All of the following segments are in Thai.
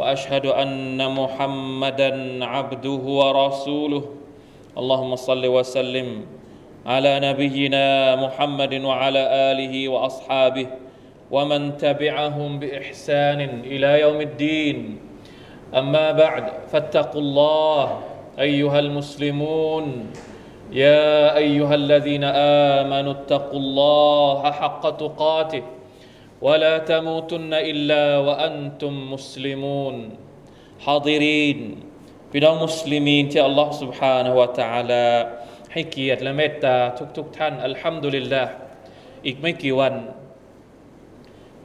وأشهد أن محمدا عبده ورسوله. اللهم صل وسلم على نبينا محمد وعلى آله وأصحابه ومن تبعهم بإحسان إلى يوم الدين. أما بعد فاتقوا الله أيها المسلمون. يا أيها الذين آمنوا اتقوا الله حق تقاته. ولا تموتن الا وانتم مسلمون حاضرين พี่น้องมุสลิมีนที่อัลลอฮ์ سبحانه และ تعالى ให้เกียรติและเมตตาทุกๆทท่านอัลฮัมดุลิลลาห์อีกไม่กี่วัน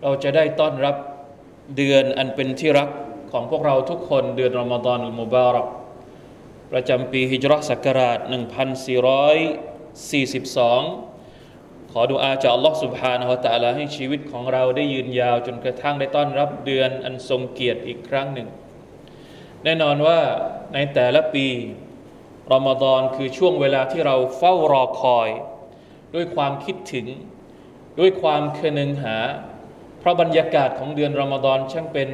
เราจะได้ต้อนรับเดือนอันเป็นที่รักของพวกเราทุกคนเดือนรอมฎอนอัลมุบารักประจำปีฮิจรัศักราช 1442 ขอดูอาจากอัลลอฮ์สุบฮานะฮะตะลาให้ชีวิตของเราได้ยืนยาวจนกระทั่งได้ต้อนรับเดือนอันทรงเกียรติอีกครั้งหนึ่ง แน่นอนว่าในแต่ละปีรอมฎอนคือช่วงเวลาที่เราเฝ้ารอคอย ด้วยความคิดถึง ด้วยความคนึงหา เพราะบรรยากาศของเดือนรอมฎอนช่างเป็น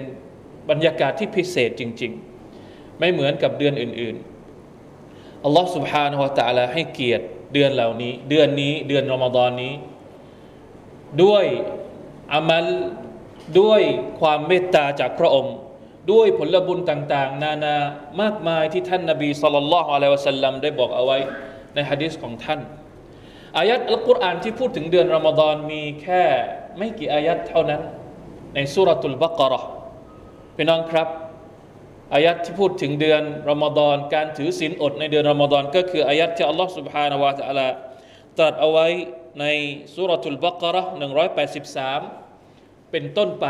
บรรยากาศที่พิเศษจริง ๆ ไม่เหมือนกับเดือนอื่นๆ อัลลอฮ์ سبحانه และ تعالى ให้เกียรติเดือนเหล่านี้ เดือนนี้เดือนรอมฎอนนี้ ด้วยอามัลด้วยความเมตตาจากพระองค์ ด้วยผลบุญต่าง ๆ นานามากมายที่ท่านนบีสุลต่านละฮ์อะลัยวะสัลลัมได้บอกเอาไว้ในฮะดิษของท่าน อายัดอัลกุรอานที่พูดถึงเดือนรอมฎอนมีแค่ไม่กี่อายัดเท่านั้น ในสุรตุลบากรอพี่น้องครับ อายัดที่พูดถึงเดือนรอมฎอนการถือศีลอดในเดือนรอมฎอนก็คืออายัดที่อัลลอฮ์ سبحانه และ تعالى ตรัสเอาไว้ในสุรตุลบากรอ183 เป็นต้นไป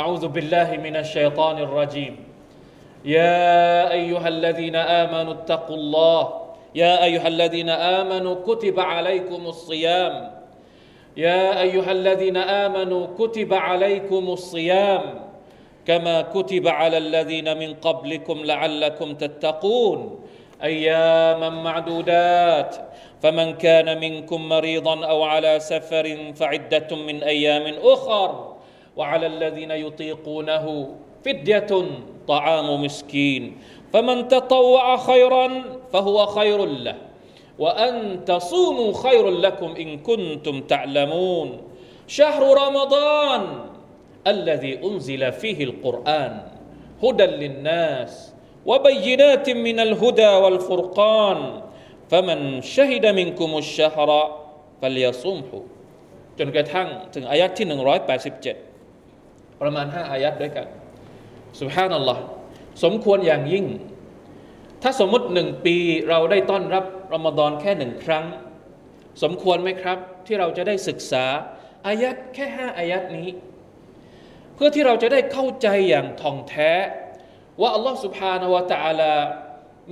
أعوذ بالله من الشيطان الرجيم يا أيها الذين آمنوا اتقوا الله يا أيها الذين آمنوا كتب عليكم الصيام يا أيها الذين آمنوا كتب عليكم الصيام كما كتب على الذين من قبلكم لعلكم تتقون. أياما معدودات. فمن كان منكم مريضا أو على سفر فعدة من أيام أخر. وعلى الذين يطيقونه فدية طعام مسكين. فمن تطوع خيرا فهو خير له. وأن تصوموا خير لكم إن كنتم تعلمون. شهر رمضان. الذي أنزل فيه القرآن هدى للناس وبينات من الهدى والفرقان فمن شهد منكم الشهر فليصمه จนกระทั่งถึงอายัดที่ 187 ประมาณ 5 อายัดด้วยกันสุบฮานัลลอฮ์สมควรอย่างยิ่ง ถ้าสมมติหนึ่งปีเราได้ต้อนรับรอมฎอนแค่หนึ่งครั้ง สมควรไหมครับ ที่เราจะได้ศึกษา อายัดแค่ 5 อายัดนี้ เ พื่อที่เราจะได้เข้าใจอย่างท่องแท้ ว่าอัลลอฮฺสุบฮานาวะตะอาลา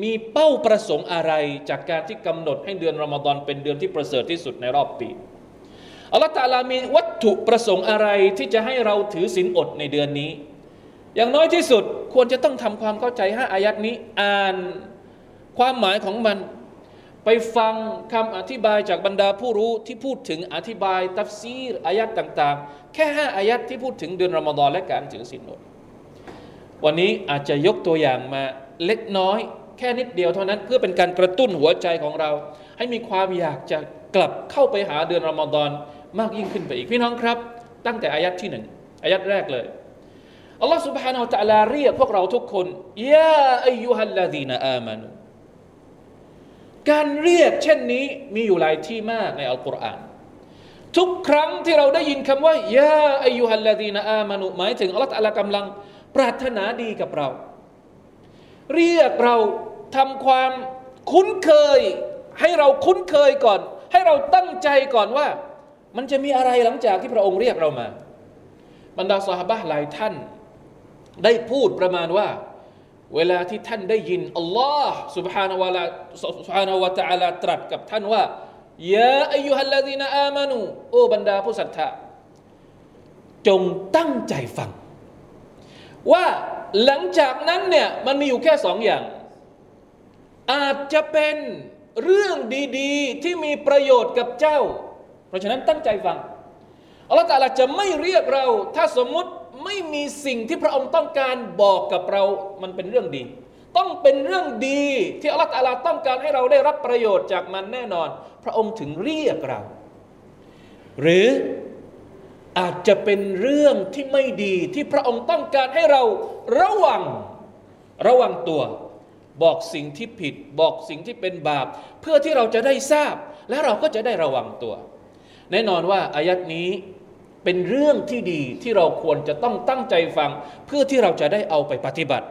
มีเป้าประสงค์อะไรจากการที่กำหนดให้เดือนรอมฎอนเป็นเดือนที่ประเสริฐที่สุดในรอบปีอัลลอฮฺตะลามีวัตถุประสงค์อะไรที่จะให้เราถือศีลอดในเดือนนี้ อย่างน้อยที่สุดควรจะต้องทำความเข้าใจห้าอายัดนี้อ่านความหมายของมัน ไปฟังคำอธิบายจากบรรดาผู้รู้ที่พูดถึงอธิบายตัฟซีรอายัดต่าง ๆ แค่ห้าอายัดที่พูดถึงเดือนรอมฎอนและการถือศีลอดวันนี้อาจจะยกตัวอย่างมาเล็กน้อย แค่นิดเดียวเท่านั้น เพื่อเป็นการกระตุ้นหัวใจของเรา ให้มีความอยากจะกลับเข้าไปหาเดือนรอมฎอนมากยิ่งขึ้นไปอีกพี่น้องครับ ตั้งแต่อายัดที่หนึ่งอายัดแรกเลยอัลลอฮฺ سبحانه และ تعالى เรียกพวกเราทุกคนยาอายุฮัลลาดีนอามานุการเรียกเช่นนี้มีอยู่หลายที่มากในอัลกุรอาน ทุกครั้งที่เราได้ยินคำว่ายาอายุฮัลลาดีนอามานุหมายถึงอัลลอฮฺกำลังปรารถนาดีกับเรา เรียกเราทำความคุ้นเคย ให้เราคุ้นเคยก่อน ให้เราตั้งใจก่อนว่า มันจะมีอะไรหลังจากที่พระองค์เรียกเรามา บรรดาสหบะหลายท่าน ได้พูดประมาณว่า เวลาที่ท่านได้ยินอัลลอฮ์ سبحانه และ سبحانه และ تعالى ตรัสกับท่านว่า ยาอายุฮัลลาดีนอามานูโอ้บรรดาผู้ศรัทธาจงตั้งใจฟัง ว่าหลังจากนั้นเนี่ยมันมีอยู่แค่สองอย่าง อาจจะเป็นเรื่องดีๆ ที่มีประโยชน์กับเจ้า เพราะฉะนั้นตั้งใจฟังอัลลอฮฺตาลาจะไม่เรียกเรา ถ้าสมมุติไม่มีสิ่งที่พระองค์ต้องการบอกกับเรา มันเป็นเรื่องดี ต้องเป็นเรื่องดี ที่อัลลอฮฺตาลาต้องการให้เราได้รับประโยชน์จากมันแน่นอน พระองค์ถึงเรียกเรา หรืออาจจะเป็นเรื่องที่ไม่ดีที่พระองค์ต้องการให้เราระวังระวังตัว บอกสิ่งที่ผิด บอกสิ่งที่เป็นบาป เพื่อที่เราจะได้ทราบ และเราก็จะได้ระวังตัว แน่นอนว่าอายัดนี้เป็นเรื่องที่ดีที่เราควรจะต้องตั้งใจฟัง เพื่อที่เราจะได้เอาไปปฏิบัติ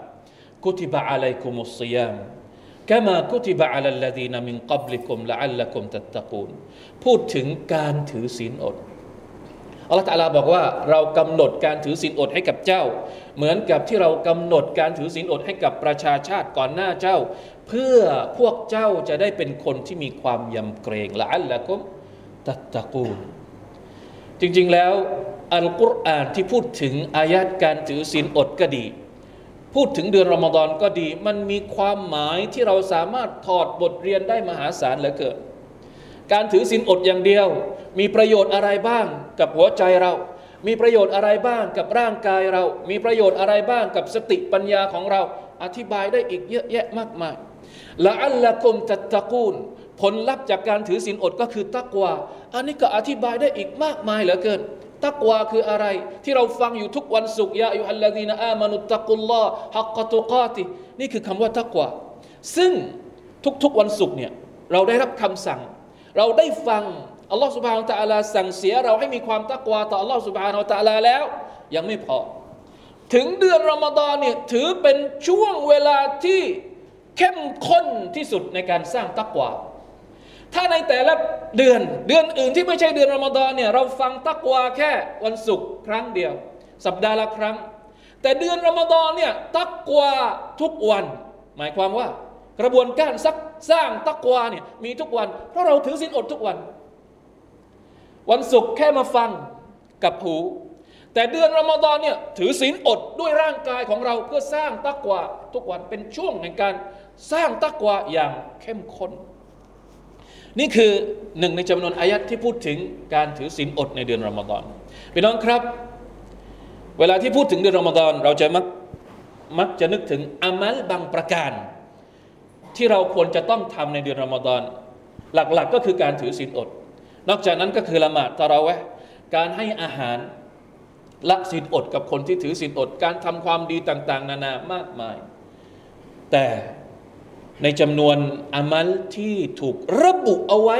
กุติบะอะลัยกุมุสซิยามกามากุติบะอะลัลลดีนมินกับลิกุมละอัลลักุมตัตตะกูลพูดถึงการถือศีลอดอัลลอฮฺตาลาบอกว่าเรากำหนดการถือศีลอดให้กับเจ้า เหมือนกับที่เรากำหนดการถือศีลอดให้กับประชาชาติก่อนหน้าเจ้า เพื่อพวกเจ้าจะได้เป็นคนที่มีความยำเกรงละอัลละกุมตัตตะกูลจริงๆแล้วอัลกุรอานที่พูดถึงอายัดการถือศีลอดก็ดี พูดถึงเดือนรอมฎอนก็ดี มันมีความหมายที่เราสามารถถอดบทเรียนได้มหาศาลเหลือเกินการถือศีลอดอย่างเดียว มีประโยชน์อะไรบ้างกับหัวใจเรา มีประโยชน์อะไรบ้างกับร่างกายเรา มีประโยชน์อะไรบ้างกับสติปัญญาของเรา อธิบายได้อีกเยอะแยะมากมายละอัลละกุมตัตตะกูล ผลลัพธ์จากการถือศีลอดก็คือตักวาอันนี้ก็อธิบายได้อีกมากมายเหลือเกิน ตักวาคืออะไร ที่เราฟังอยู่ทุกวันศุกร์ยาอิฮัลลดีนอามานุตักุลลอฮ์ฮักกตุกาตินี่คือคำว่าตักวาซึ่งทุกๆวันศุกร์เนี่ยเราได้รับคำสั่ง เราได้ฟังอัลลอฮฺสุบฮานาตะลาสั่งเสียเราให้มีความตักวาต่ออัลลอฮฺสุบฮานาตะลาแล้ว ยังไม่พอ ถึงเดือนรอมฎอนเนี่ยถือเป็นช่วงเวลาที่เข้มข้นที่สุดในการสร้างตักวา ถ้าในแต่ละเดือนเดือนอื่นที่ไม่ใช่เดือนรอมฎอนเนี่ยเราฟังตักวาแค่วันศุกร์ครั้งเดียว สัปดาห์ละครั้ง แต่เดือนรอมฎอนเนี่ยตักวาทุกวัน หมายความว่ากระบวนการซักสร้างตักวาเนี่ยมีทุกวัน เพราะเราถือศีลอดทุกวัน วันศุกร์แค่มาฟังกับหู แต่เดือนรอมฎอนเนี่ยถือศีลอดด้วยร่างกายของเราเพื่อสร้างตักวาทุกวันเป็นช่วงในการสร้างตักวาอย่างเข้มข้น นี่คือหนึ่งในจำนวนอายัดที่พูดถึงการถือศีลอดในเดือนรอมฎอนพี่น้องครับ เวลาที่พูดถึงเดือนรอมฎอนเราจะมักมักจะนึกถึงอามัลบางประการ ที่เราควรจะต้องทำในเดือนรอมฎอนหลักๆก็คือการถือศีลอด นอกจากนั้นก็คือละหมาดตะเราะเวะการให้อาหารละศีลอดกับคนที่ถือศีลอด การทำความดีต่าง ๆ นานามากมาย แต่ ในจำนวนอามัลที่ถูกระบุเอาไว้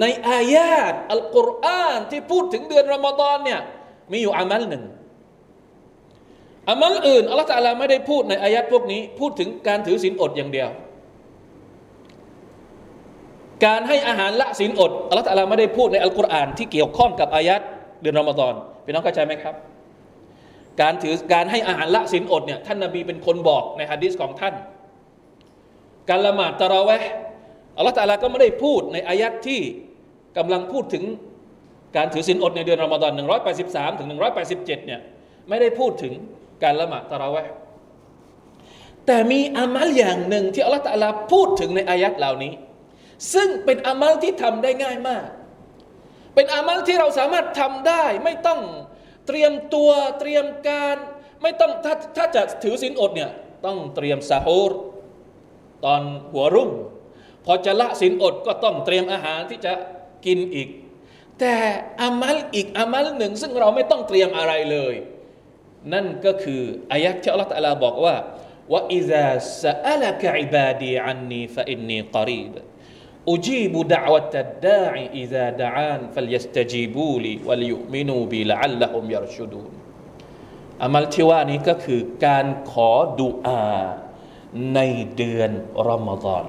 ในอายาตอัลกุรอานที่พูดถึงเดือนรอมฎอนเนี่ยมีอยู่อามัลหนึ่งอามัลอื่นอัลลอฮฺตะลาไม่ได้พูดในอายาตพวกนี้ พูดถึงการถือศีลอดอย่างเดียว การให้อาหารละศีลอดอัลลอฮฺตะลาไม่ได้พูดในอัลกุรอานที่เกี่ยวข้องกับอายาตเดือนรอมฎอนพี่น้องเข้าใจไหมครับ การถือการให้อาหารละศีลอดเนี่ยท่านนบีเป็นคนบอกในฮะดีษของท่าน การละหมาดตะราเวห์อัลลอฮฺตาลาก็ไม่ได้พูดในอายัดที่กำลังพูดถึงการถือศีลอดในเดือนรอมฎอน183 ถึง 187 เนี่ยไม่ได้พูดถึงการละหมาดตะราเวห์แต่มีอามัลอย่างหนึ่งที่อัลลอฮฺตาลาพูดถึงในอายัดเหล่านี้ ซึ่งเป็นอามัลที่ทำได้ง่ายมาก เป็นอามัลที่เราสามารถทำได้ ไม่ต้องเตรียมตัวเตรียมการ ไม่ต้องถ้าถ้าจะถือศีลอดเนี่ยต้องเตรียมซาฮูร ตอนหัวรุ่ง พอจะละสินอดก็ต้องเตรียมอาหารที่จะกินอีก แต่อามัลอีกอามัลหนึ่ง ซึ่งเราไม่ต้องเตรียมอะไรเลย นั่นก็คืออายะที่อัลลอฮฺตะลาบอกว่าว่าอิซาสะอัลกะอิบาดีอันนีฟะอินนีกรีบอุจีบุดะวะตัดดาอิอิซาดะอานฟัลยัสตจีบูลีวัลยุมินูบิละอัลละฮุมยารชุดูนอามัลที่ว่านี้ก็คือการขอดุอา ในเดือนรอมฎอน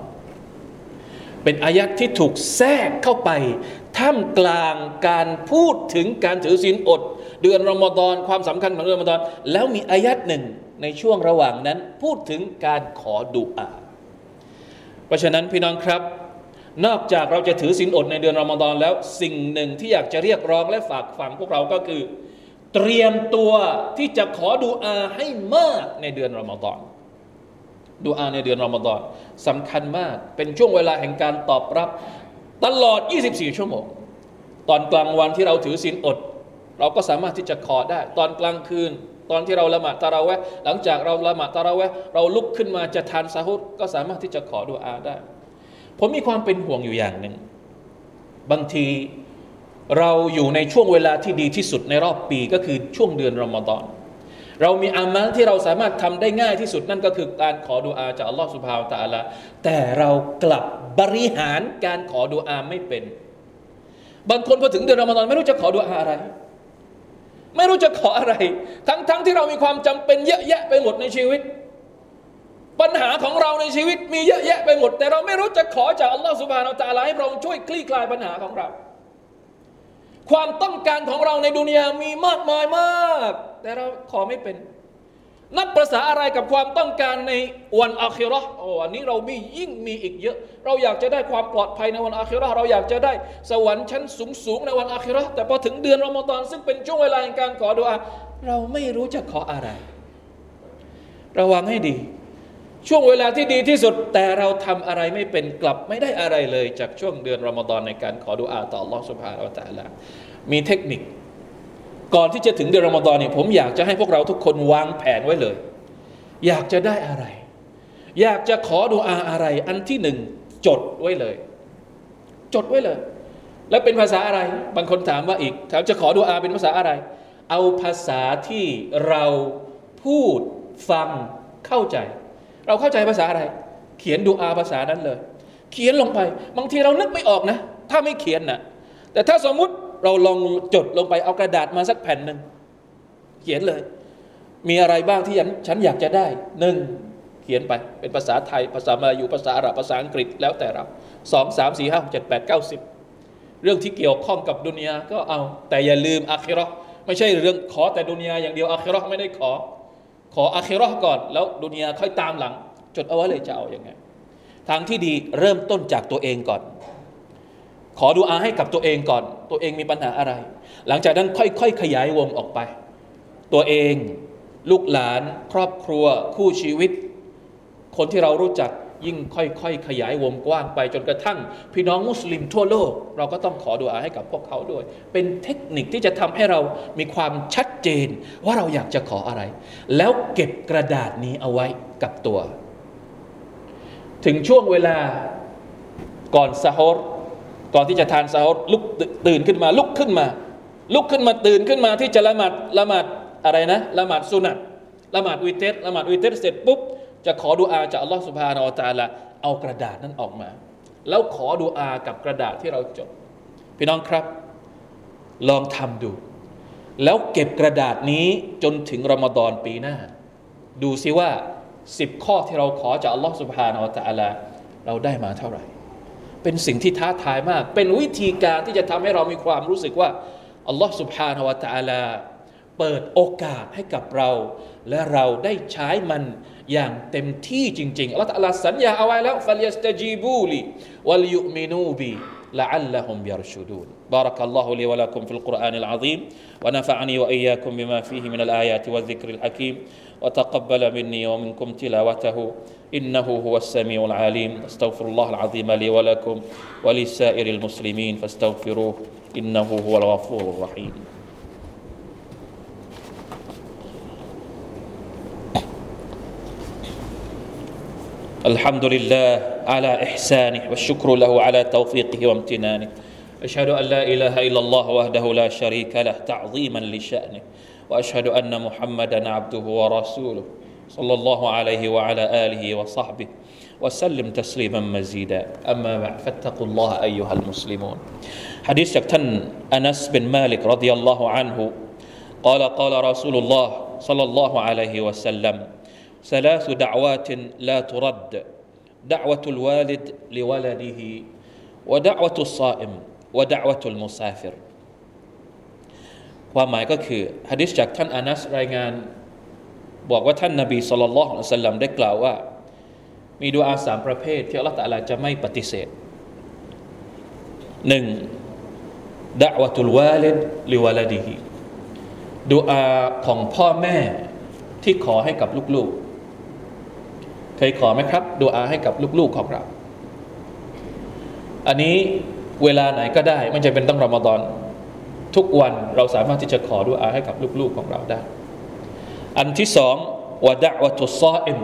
เป็นอายัดที่ถูกแทรกเข้าไป ท่ามกลางการพูดถึงการถือศีลอด เดือนรอมฎอนความสำคัญของเดือนรอมฎอนแล้วมีอายัดหนึ่งในช่วงระหว่างนั้นพูดถึงการขอดุอา เพราะฉะนั้นพี่น้องครับ นอกจากเราจะถือศีลอดในเดือนรอมฎอนแล้วสิ่งหนึ่งที่อยากจะเรียกร้องและฝากฝังพวกเราก็คือ เตรียมตัวที่จะขอดุอาให้มากในเดือนรอมฎอน ดูอาในเดือนรอมฎอนสำคัญมากเป็นช่วงเวลาแห่งการตอบรับ ตลอด 24 ชั่วโมง ตอนกลางวันที่เราถือศีลอด เราก็สามารถที่จะขอได้ ตอนกลางคืน ตอนที่เราละหมาดตะเราะเวะหลังจากเราละหมาดตะเราะเวะเราลุกขึ้นมาจะทานซาฮุดก็สามารถที่จะขอดูอาได้ ผมมีความเป็นห่วงอยู่อย่างหนึ่งบางทีเราอยู่ในช่วงเวลาที่ดีที่สุดในรอบปีก็คือช่วงเดือนรอมฎอน เรามีอามัลที่เราสามารถทำได้ง่ายที่สุดนั่นก็คือการขอดุอาจากอัลลอฮฺสุบฮาวตะอัลาแต่เรากลับบริหารการขอดุอาไม่เป็น บางคนพอถึงเดือนรอมฎอนไม่รู้จะขอดุอาอะไร ไม่รู้จะขออะไร ทั้งๆทที่เรามีความจำเป็นเยอะแยะไปหมดในชีวิต ปัญหาของเราในชีวิตมีเยอะแยะไปหมด แต่เราไม่รู้จะขอจากอัลลอฮฺสุบฮานาตะลาให้พระองค์ช่วยคลี่คลายปัญหาของเรา ความต้องการของเราในดุนยามีมากมายมาก แต่เราขอไม่เป็น นับภาษาอะไรกับความต้องการในวันอาคิรอโอ้อันนี้เรามียิ่งมีอีกเยอะ เราอยากจะได้ความปลอดภัยในวันอาคิรอเราอยากจะได้สวรรค์ชั้นสูงสูงในวันอาคิรอแต่พอถึงเดือนรอมฎอนซึ่งเป็นช่วงเวลาในการขอดุอาเราไม่รู้จะขออะไร ระวังให้ดี ช่วงเวลาที่ดีที่สุด แต่เราทำอะไรไม่เป็นกลับไม่ได้อะไรเลย จากช่วงเดือนรอมฎอนในการขอดุอาต่อลอสุภาอัลตะลามีเทคนิค ก่อนที่จะถึงเดือนรอมฎอนเนี่ยผมอยากจะให้พวกเราทุกคนวางแผนไว้เลย อยากจะได้อะไร อยากจะขอดุอาอะไร อันที่หนึ่งจดไว้เลย จดไว้เลย แล้วเป็นภาษาอะไร บางคนถามว่าอีกถามจะขอดุอาเป็นภาษาอะไร เอาภาษาที่เราพูดฟังเข้าใจ เราเข้าใจภาษาอะไร เขียนดูอาภาษานั้นเลย เขียนลงไป บางทีเรานึกไม่ออกนะ ถ้าไม่เขียนนะแต่ถ้าสมมุติเราลองจดลงไปเอากระดาษมาสักแผ่นหนึ่งเขียนเลย มีอะไรบ้างที่ฉันอยากจะได้หนึ่งเขียนไปเป็นภาษาไทย ภาษามาลายูภาษาอาหรับภาษาอังกฤษแล้วแต่เราสองสามสี่ห้าเจ็ดแปดเก้าสิบเรื่องที่เกี่ยวข้องกับดุนยาก็เอา แต่อย่าลืมอาคิรอไม่ใช่เรื่องขอแต่ดุนยาอย่างเดียวอาคิรอไม่ได้ขอ ขออาคิรอก่อน แล้วดุนยาค่อยตามหลัง จดเอาไว้เลยจะเอาอย่างไงทางที่ดีเริ่มต้นจากตัวเองก่อน ขอดูอาให้กับตัวเองก่อน ตัวเองมีปัญหาอะไร หลังจากนั้นค่อยๆขยายวงออกไป ตัวเอง ลูกหลาน ครอบครัว คู่ชีวิต คนที่เรารู้จัก ยิ่งค่อยๆ ขยายวงกว้างไปจนกระทั่ง พี่น้องมุสลิมทั่วโลก เราก็ต้องขอดูอาให้กับพวกเขาด้วย เป็นเทคนิคที่จะทำให้เรามีความชัดเจนว่าเราอยากจะขออะไร แล้วเก็บกระดาษนี้เอาไว้กับตัว ถึงช่วงเวลาก่อนสะฮรก่อนที่จะทานซาฮ์ลุกตื่นขึ้นมาลุกขึ้นมา ลุกขึ้นมาตื่นขึ้นมาที่จะละหมาดละหมาดอะไรนะละหมาดสุนัตละหมาดวิเทสละหมาดวิเทสเสร็จปุ๊บ จะขอดูอาจากอัลลอฮฺสุบฮานาอัลตาละเอากระดาษนั้นออกมา แล้วขอดูอากับกระดาษที่เราจด พี่น้องครับ ลองทำดู แล้วเก็บกระดาษนี้จนถึงรอมฎอนปีหน้า ดูซิว่าสิบข้อที่เราขอจากอัลลอฮฺสุบฮานาอัลตาละเราได้มาเท่าไหร่ เป็นสิ่งที่ท้าทายมาก เป็นวิธีการที่จะทำให้เรามีความรู้สึกว่าอัลลอฮฺสุบฮานาอัลตาละ เปิดโอกาสให้กับเรา และเราได้ใช้มันอย่างเต็มที่จริงๆอัลลอฮ์สัญญาเอาไว้แล้วฟัลยัสตจีบูลีวัลยุมินูบี لعلهم يرشدون بارك الله لي ولكم في القرآن العظيم ونفعني وإياكم بما فيه من الآيات والذكر الحكيم وتقبل مني ومنكم تلاوته إنه هو السميع العليم استغفر الله العظيم لي ولكم ولسائر المسلمين فاستغفروه إنه هو الغفور الرحيم الحمد لله على إحسانه والشكر له على توفيقه وامتنانه. أشهد أن لا إله إلا الله وحده لا شريك له تعظيما لشأنه وأشهد أن محمدا عبده ورسوله صلى الله عليه وعلى آله وصحبه وسلم تسليما مزيدا. أما بعد فاتقوا الله أيها المسلمون. حديث تن أنس بن مالك رضي الله عنه قال قال رسول الله صلى الله عليه وسلم ثلاث دعوات لا ترد دعوة الوالد لولده ودعوة الصائم ودعوة المسافر ความหมายก็คือฮะดิษจากท่านอานัสรายงาน บอกว่าท่านนาบีสุลต่านละอัลลัมได้กล่าวว่า มีดูอาสามประเภท ที่อัลลอฮฺตะลาจะไม่ปฏิเสธหนึ่งดะวะตุลวาลิดลิวาลดีฮีดูอาของพ่อแม่ที่ขอให้กับลูกๆ เคยขอไหมครับดูอาให้กับลูกๆของเรา อันนี้เวลาไหนก็ได้ไม่จำเป็นต้องรอมฎอน ทุกวันเราสามารถที่จะขอดูอาให้กับลูกๆของเราได้ อันที่สองวะดะวะตุซออิม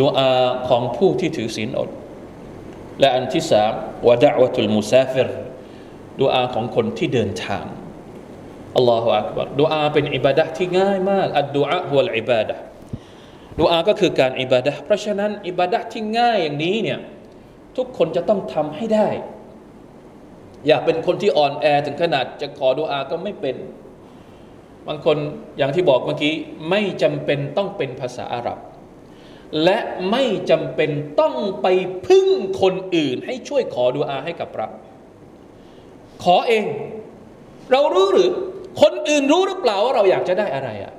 ดูอาของผู้ที่ถือศีลอด และอันที่สามวะดะวะตุลมุซาฟิรดูอาของคนที่เดินทางอัลลอฮฺอักบัรดูอาเป็นอิบาดะที่ง่ายมากอัดดูอาหัวอิบาดะ ดูอาก็คือการอิบาดะเพราะฉะนั้นอิบาดะที่ง่ายอย่างนี้เนี่ยทุกคนจะต้องทำให้ได้ อย่าเป็นคนที่อ่อนแอถึงขนาดจะขอดูอาก็ไม่เป็น บางคนอย่างที่บอกเมื่อกี้ไม่จำเป็นต้องเป็นภาษาอาหรับ และไม่จำเป็นต้องไปพึ่งคนอื่น ให้ช่วยขอดูอาให้กับเราขอเอง เรารู้หรือ คนอื่นรู้หรือเปล่าว่าเราอยากจะได้อะไรอะ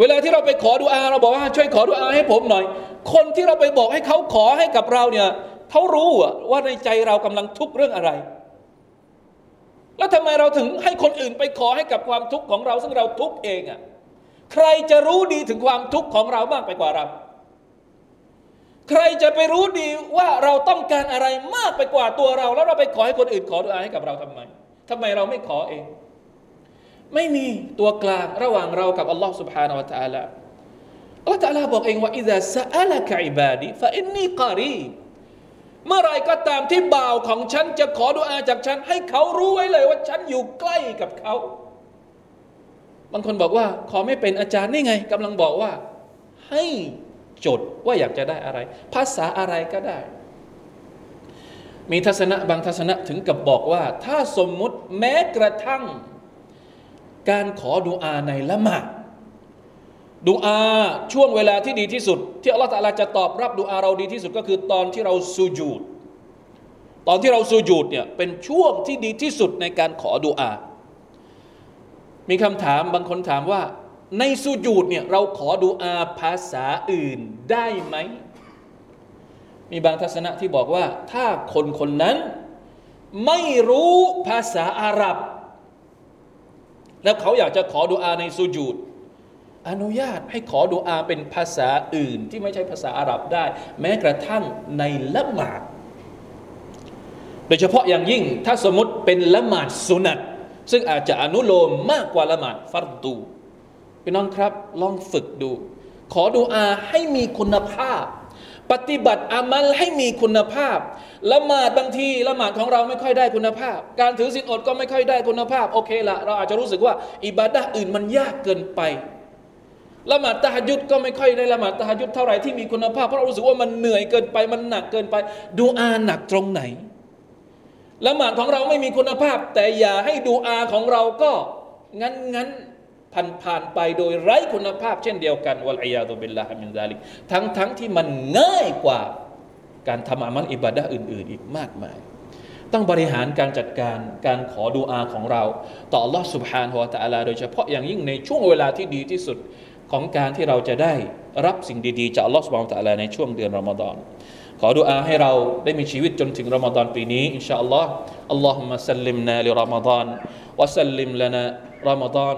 เวลาที่เราไปขอดูอาเราบอกว่าช่วยขอดูอาให้ผมหน่อย คนที่เราไปบอกให้เขาขอให้กับเราเนี่ยเขารู้ว่าในใจเรากำลังทุกข์เรื่องอะไร แล้วทำไมเราถึงให้คนอื่นไปขอให้กับความทุกข์ของเรา ซึ่งเราทุกข์เองอะ่ะใครจะรู้ดีถึงความทุกข์ของเรามากไปกว่าเรา ใครจะไปรู้ดีว่าเราต้องการอะไรมากไปกว่าตัวเรา แล้วเราไปขอให้คนอื่นขอดูอาให้กับเราทำไมทำไมเราไม่ขอเอง ไม่มีตัวกลางระหว่างเรากับอัลลอฮ์ سبحانه และ تعالى อัลลอฮ์ تعالى บอกเองว่า إذا سألك عبادي فإني قريب เมื่อไรก็ตามที่บ่าวของฉันจะขอดุอาจากฉัน ให้เขารู้ไว้เลยว่าฉันอยู่ใกล้กับเขา บางคนบอกว่า ขอไม่เป็นอาจารย์นี่ไงกำลังบอกว่า ให้จดว่าอยากจะได้อะไร ภาษาอะไรก็ได้ มีทัศนะบางทัศนะถึงกับบอกว่า ถ้าสมมุติแม้กระทั่ง การขอดุอาในละหมาดดุอาช่วงเวลาที่ดีที่สุด ที่อัลลอฮฺตาลาจะตอบรับดุอาเราดีที่สุดก็คือตอนที่เราสูญูดตอนที่เราสูญูดเนี่ยเป็นช่วงที่ดีที่สุดในการขอดุอา มีคำถามบางคนถามว่า ในสูญูดเนี่ยเราขอดุอาภาษาอื่นได้ไหม มีบางทัศนะที่บอกว่า ถ้าคนคนนั้นไม่รู้ภาษาอาหรับ แล้วเขาอยากจะขอดุอาในสุญูดอนุญาตให้ขอดุอาเป็นภาษาอื่นที่ไม่ใช่ภาษาอาหรับได้ แม้กระทั่งในละหมาดโดยเฉพาะอย่างยิ่งถ้าสมมติเป็นละหมาดสุนัตซึ่งอาจจะอนุโลมมากกว่าละหมาดฟัรดูพี่น้องครับ ลองฝึกดู ขอดุอาให้มีคุณภาพ ปฏิบัติอามัลให้มีคุณภาพ ละหมาดบางทีละหมาดของเราไม่ค่อยได้คุณภาพ การถือศีลอดก็ไม่ค่อยได้คุณภาพ โอเคละเราอาจจะรู้สึกว่า อิบาดะอื่นมันยากเกินไป ละหมาดตะฮยุดก็ไม่ค่อยได้ละหมาดตะฮยุดเท่าไหร่ที่มีคุณภาพ เพราะเรารู้สึกว่ามันเหนื่อยเกินไปมันหนักเกินไป ดูอาหนักตรงไหน ละหมาดของเราไม่มีคุณภาพ แต่อย่าให้ดูอาของเราก็งั้นงั้น ผ่านผ่านไปโดยไร้คุณภาพเช่นเดียวกันวะลัยยาตุบิลลาฮมินซาลิกทั้งทั้งที่มันง่ายกว่าการทำอามัลอิบาดะอื่น ๆ อีกมากมาย ต้องบริหารการจัดการการขอดูอาของเรา ต่อ Allah سبحانه และ تعالى โดยเฉพาะอย่างยิ่งในช่วงเวลาที่ดีที่สุดของการที่เราจะได้รับสิ่งดี ๆ จาก Allah سبحانه และ تعالى ในช่วงเดือนรอมฎอนขอดูอาให้เราได้มีชีวิตจนถึงรอมฎอนปีนี้อินชาอัลลอฮ์อัลลอฮุมะสัลลิมนาลิรอมฎอนวะสัลลิมลนารอมฎอน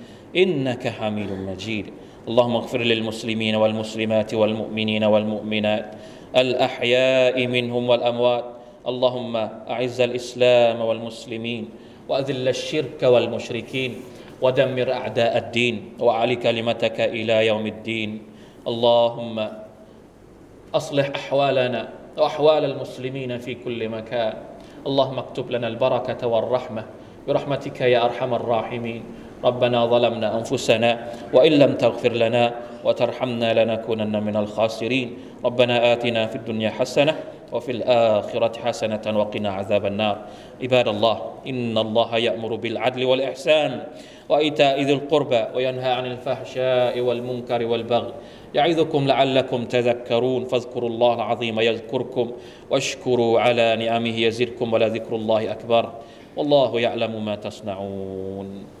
إنك حميد مجيد. اللهم اغفر للمسلمين والمسلمات والمؤمنين والمؤمنات الأحياء منهم والأموات. اللهم أعز الإسلام والمسلمين وأذل الشرك والمشركين ودمر أعداء الدين وأعلي كلمتك إلى يوم الدين. اللهم أصلح أحوالنا وأحوال المسلمين في كل مكان. اللهم اكتب لنا البركة والرحمة. برحمتك يا أرحم الراحمين. ربنا ظلمنا أنفسنا وإن لم تغفر لنا وترحمنا لنكونن من الخاسرين. ربنا آتنا في الدنيا حسنة وفي الآخرة حسنة وقنا عذاب النار. عباد الله إن الله يأمر بالعدل والإحسان وإيتاء ذي القربى وينهى عن الفحشاء والمنكر والبغي. يعظكم لعلكم تذكرون. فاذكروا الله العظيم يذكركم واشكروا على نعمه يزدكم ولذكر الله أكبر. والله يعلم ما تصنعون.